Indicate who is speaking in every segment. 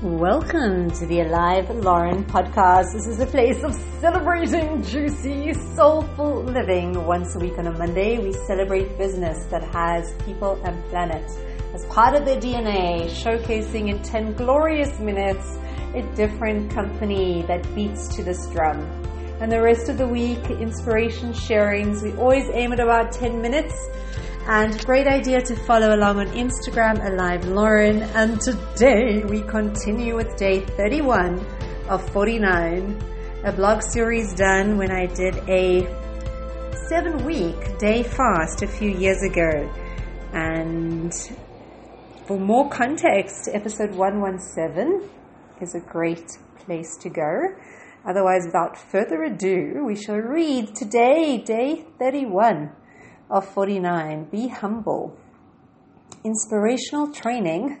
Speaker 1: Welcome to the Alive Lauren podcast. This is a place of celebrating juicy, soulful living. Once a week on a Monday, we celebrate business that has people and planet as part of their DNA, showcasing in 10 glorious minutes a different company that beats to this drum. And the rest of the week, inspiration sharings. We always aim at about 10 minutes and great idea to follow along on Instagram, Alive Lauren. And today we continue with day 31 of 49, a blog series done when I did a seven week day fast a few years ago. And for more context, episode 117 is a great place to go. Otherwise, without further ado, we shall read today, day 31 of 49 Be humble. Inspirational training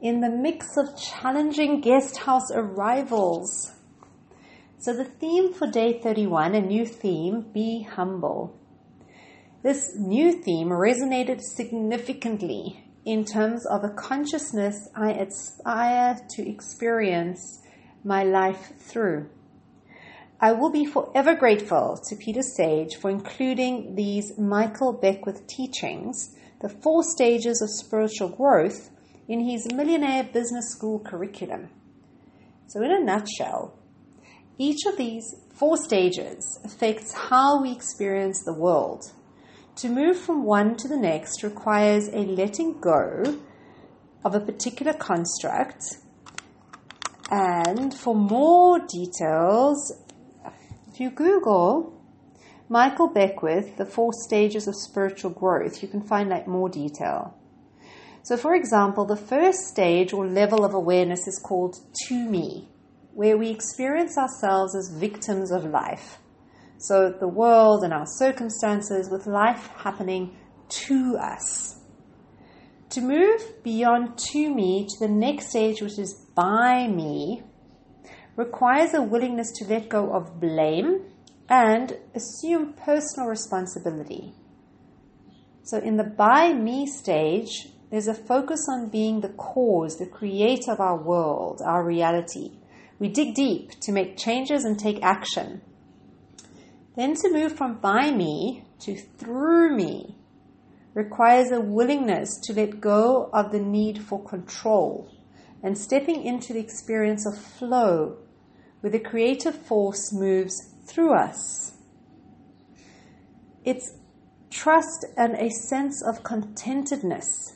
Speaker 1: in the mix of challenging guest house arrivals. So, the theme for day 31, a new theme, Be humble. This new theme resonated significantly in terms of a consciousness I aspire to experience my life through. I will be forever grateful to Peter Sage for including these Michael Beckwith teachings, the four stages of spiritual growth, in his Millionaire Business School curriculum. So, in a nutshell, each of these four stages affects how we experience the world. To move from one to the next requires a letting go of a particular construct. And for more details, if you Google Michael Beckwith, the four stages of spiritual growth, you can find like more detail. So, for example, the first stage or level of awareness is called to me, where we experience ourselves as victims of life. So, the world and our circumstances, with life happening to us. To move beyond to me to the next stage, which is by me, requires a willingness to let go of blame and assume personal responsibility. So, in the by me stage, there's a focus on being the cause, the creator of our world, our reality. We dig deep to make changes and take action. Then to move from by me to through me requires a willingness to let go of the need for control and stepping into the experience of flow where the creative force moves through us. It's trust and a sense of contentedness,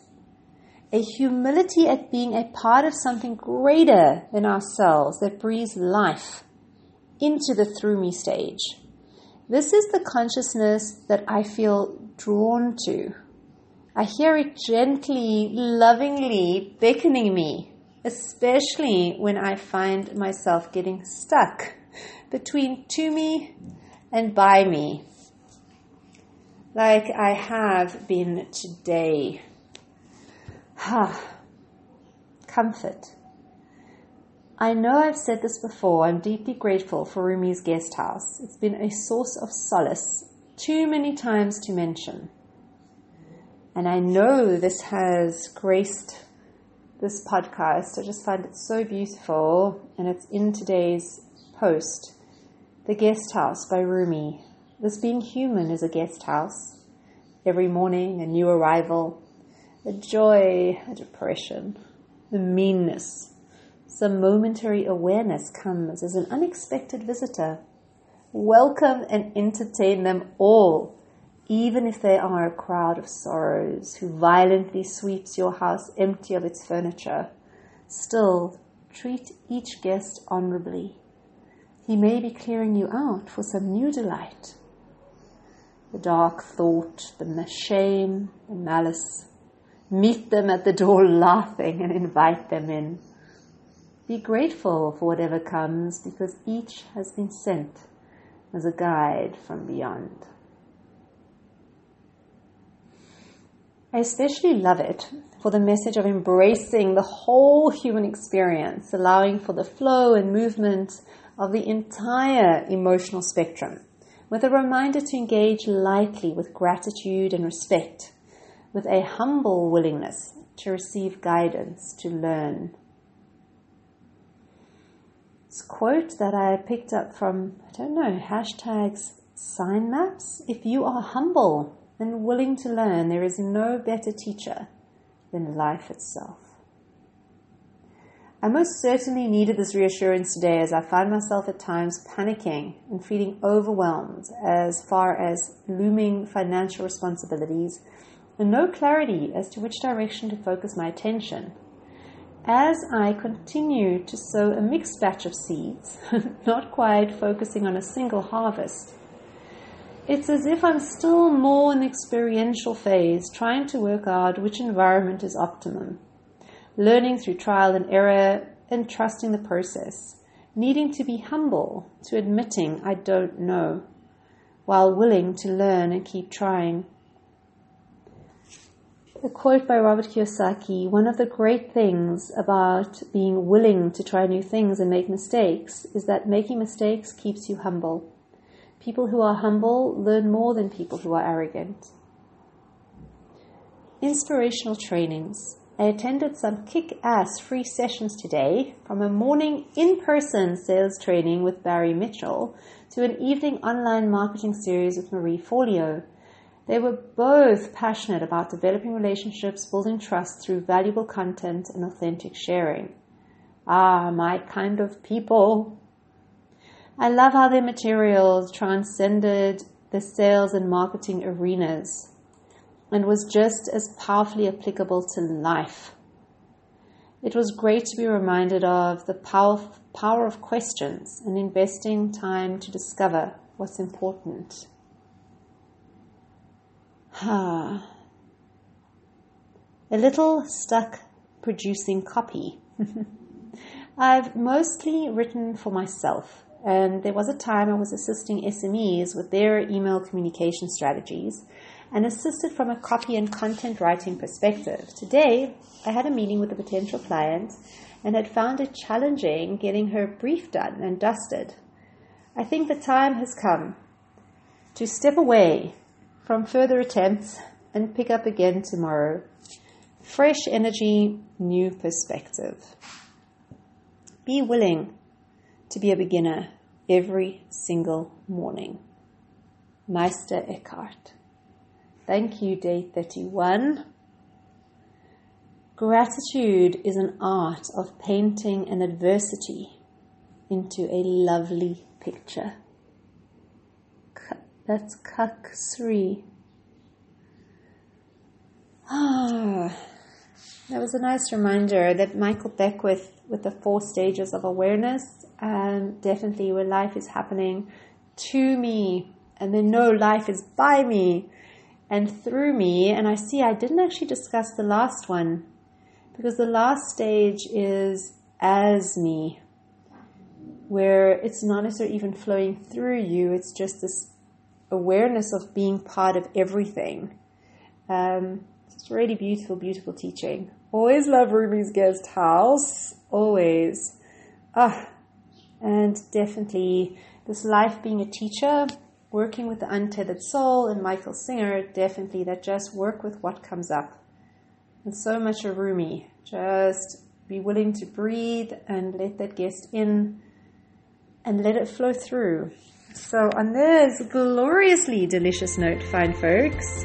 Speaker 1: a humility at being a part of something greater than ourselves that breathes life into the through me stage. This is the consciousness that I feel drawn to. I hear it gently, lovingly beckoning me especially when I find myself getting stuck between to me and by me, like I have been today. Comfort. I know I've said this before, I'm deeply grateful for Rumi's guest house. It's been a source of solace, too many times to mention. And I know this has graced this podcast. I just find it so beautiful, and it's in today's post The Guest House by Rumi. This being human is a guest house. Every morning, a new arrival, a joy, a depression, a meanness. Some momentary awareness comes as an unexpected visitor. Welcome and entertain them all even if they are a crowd of sorrows who violently sweeps your house empty of its furniture, still treat each guest honorably. He may be clearing you out for some new delight. The dark thought, the shame, the malice. Meet them at the door laughing and invite them in. Be grateful for whatever comes because each has been sent as a guide from beyond. I especially love it for the message of embracing the whole human experience, allowing for the flow and movement of the entire emotional spectrum, with a reminder to engage lightly with gratitude and respect, with a humble willingness to receive guidance to learn. This quote that I picked up from, I don't know, hashtags sign maps. If you are humble and willing to learn, there is no better teacher than life itself. I most certainly needed this reassurance today as I find myself at times panicking and feeling overwhelmed as far as looming financial responsibilities and no clarity as to which direction to focus my attention. As I continue to sow a mixed batch of seeds, not quite focusing on a single harvest, it's as if I'm still more in the experiential phase, trying to work out which environment is optimum learning through trial and error and trusting the process, needing to be humble to admitting I don't know, while willing to learn and keep trying. A quote by Robert Kiyosaki One of the great things about being willing to try new things and make mistakes is that making mistakes keeps you humble. People who are humble learn more than people who are arrogant. Inspirational trainings. I attended some kick ass free sessions today from a morning in person sales training with Barry Mitchell to an evening online marketing series with Marie Forleo. They were both passionate about developing relationships, building trust through valuable content and authentic sharing. Ah, my kind of people. I love how their materials transcended the sales and marketing arenas and was just as powerfully applicable to life. It was great to be reminded of the power, power of questions and investing time to discover what's important. Ah. a little stuck producing copy. I've mostly written for myself, and there was a time I was assisting SMEs with their email communication strategies and assisted from a copy and content writing perspective. Today, I had a meeting with a potential client and had found it challenging getting her brief done and dusted. I think the time has come to step away from further attempts and pick up again tomorrow. Fresh energy, new perspective. Be willing to be a beginner every single morning. Meister Eckhart. Thank you, day 31. Gratitude is an art of painting an adversity into a lovely picture. That's Kak Sri. Ah, that was a nice reminder that Michael Beckwith, with the four stages of awareness, and definitely where life is happening to me, and then no, life is by me and through me. And I see I didn't actually discuss the last one because the last stage is as me, where it's not necessarily even flowing through you, it's just this awareness of being part of everything. Um, it's really beautiful, beautiful teaching. Always love Rumi's guest house. Always. Ah, and definitely this life being a teacher working with the untethered soul and Michael Singer, definitely that just work with what comes up. And so much a Rumi. Just be willing to breathe and let that guest in and let it flow through. So on this gloriously delicious note, fine folks,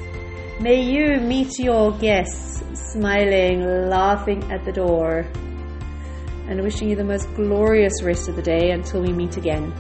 Speaker 1: may you meet your guests smiling, laughing at the door, and wishing you the most glorious rest of the day until we meet again.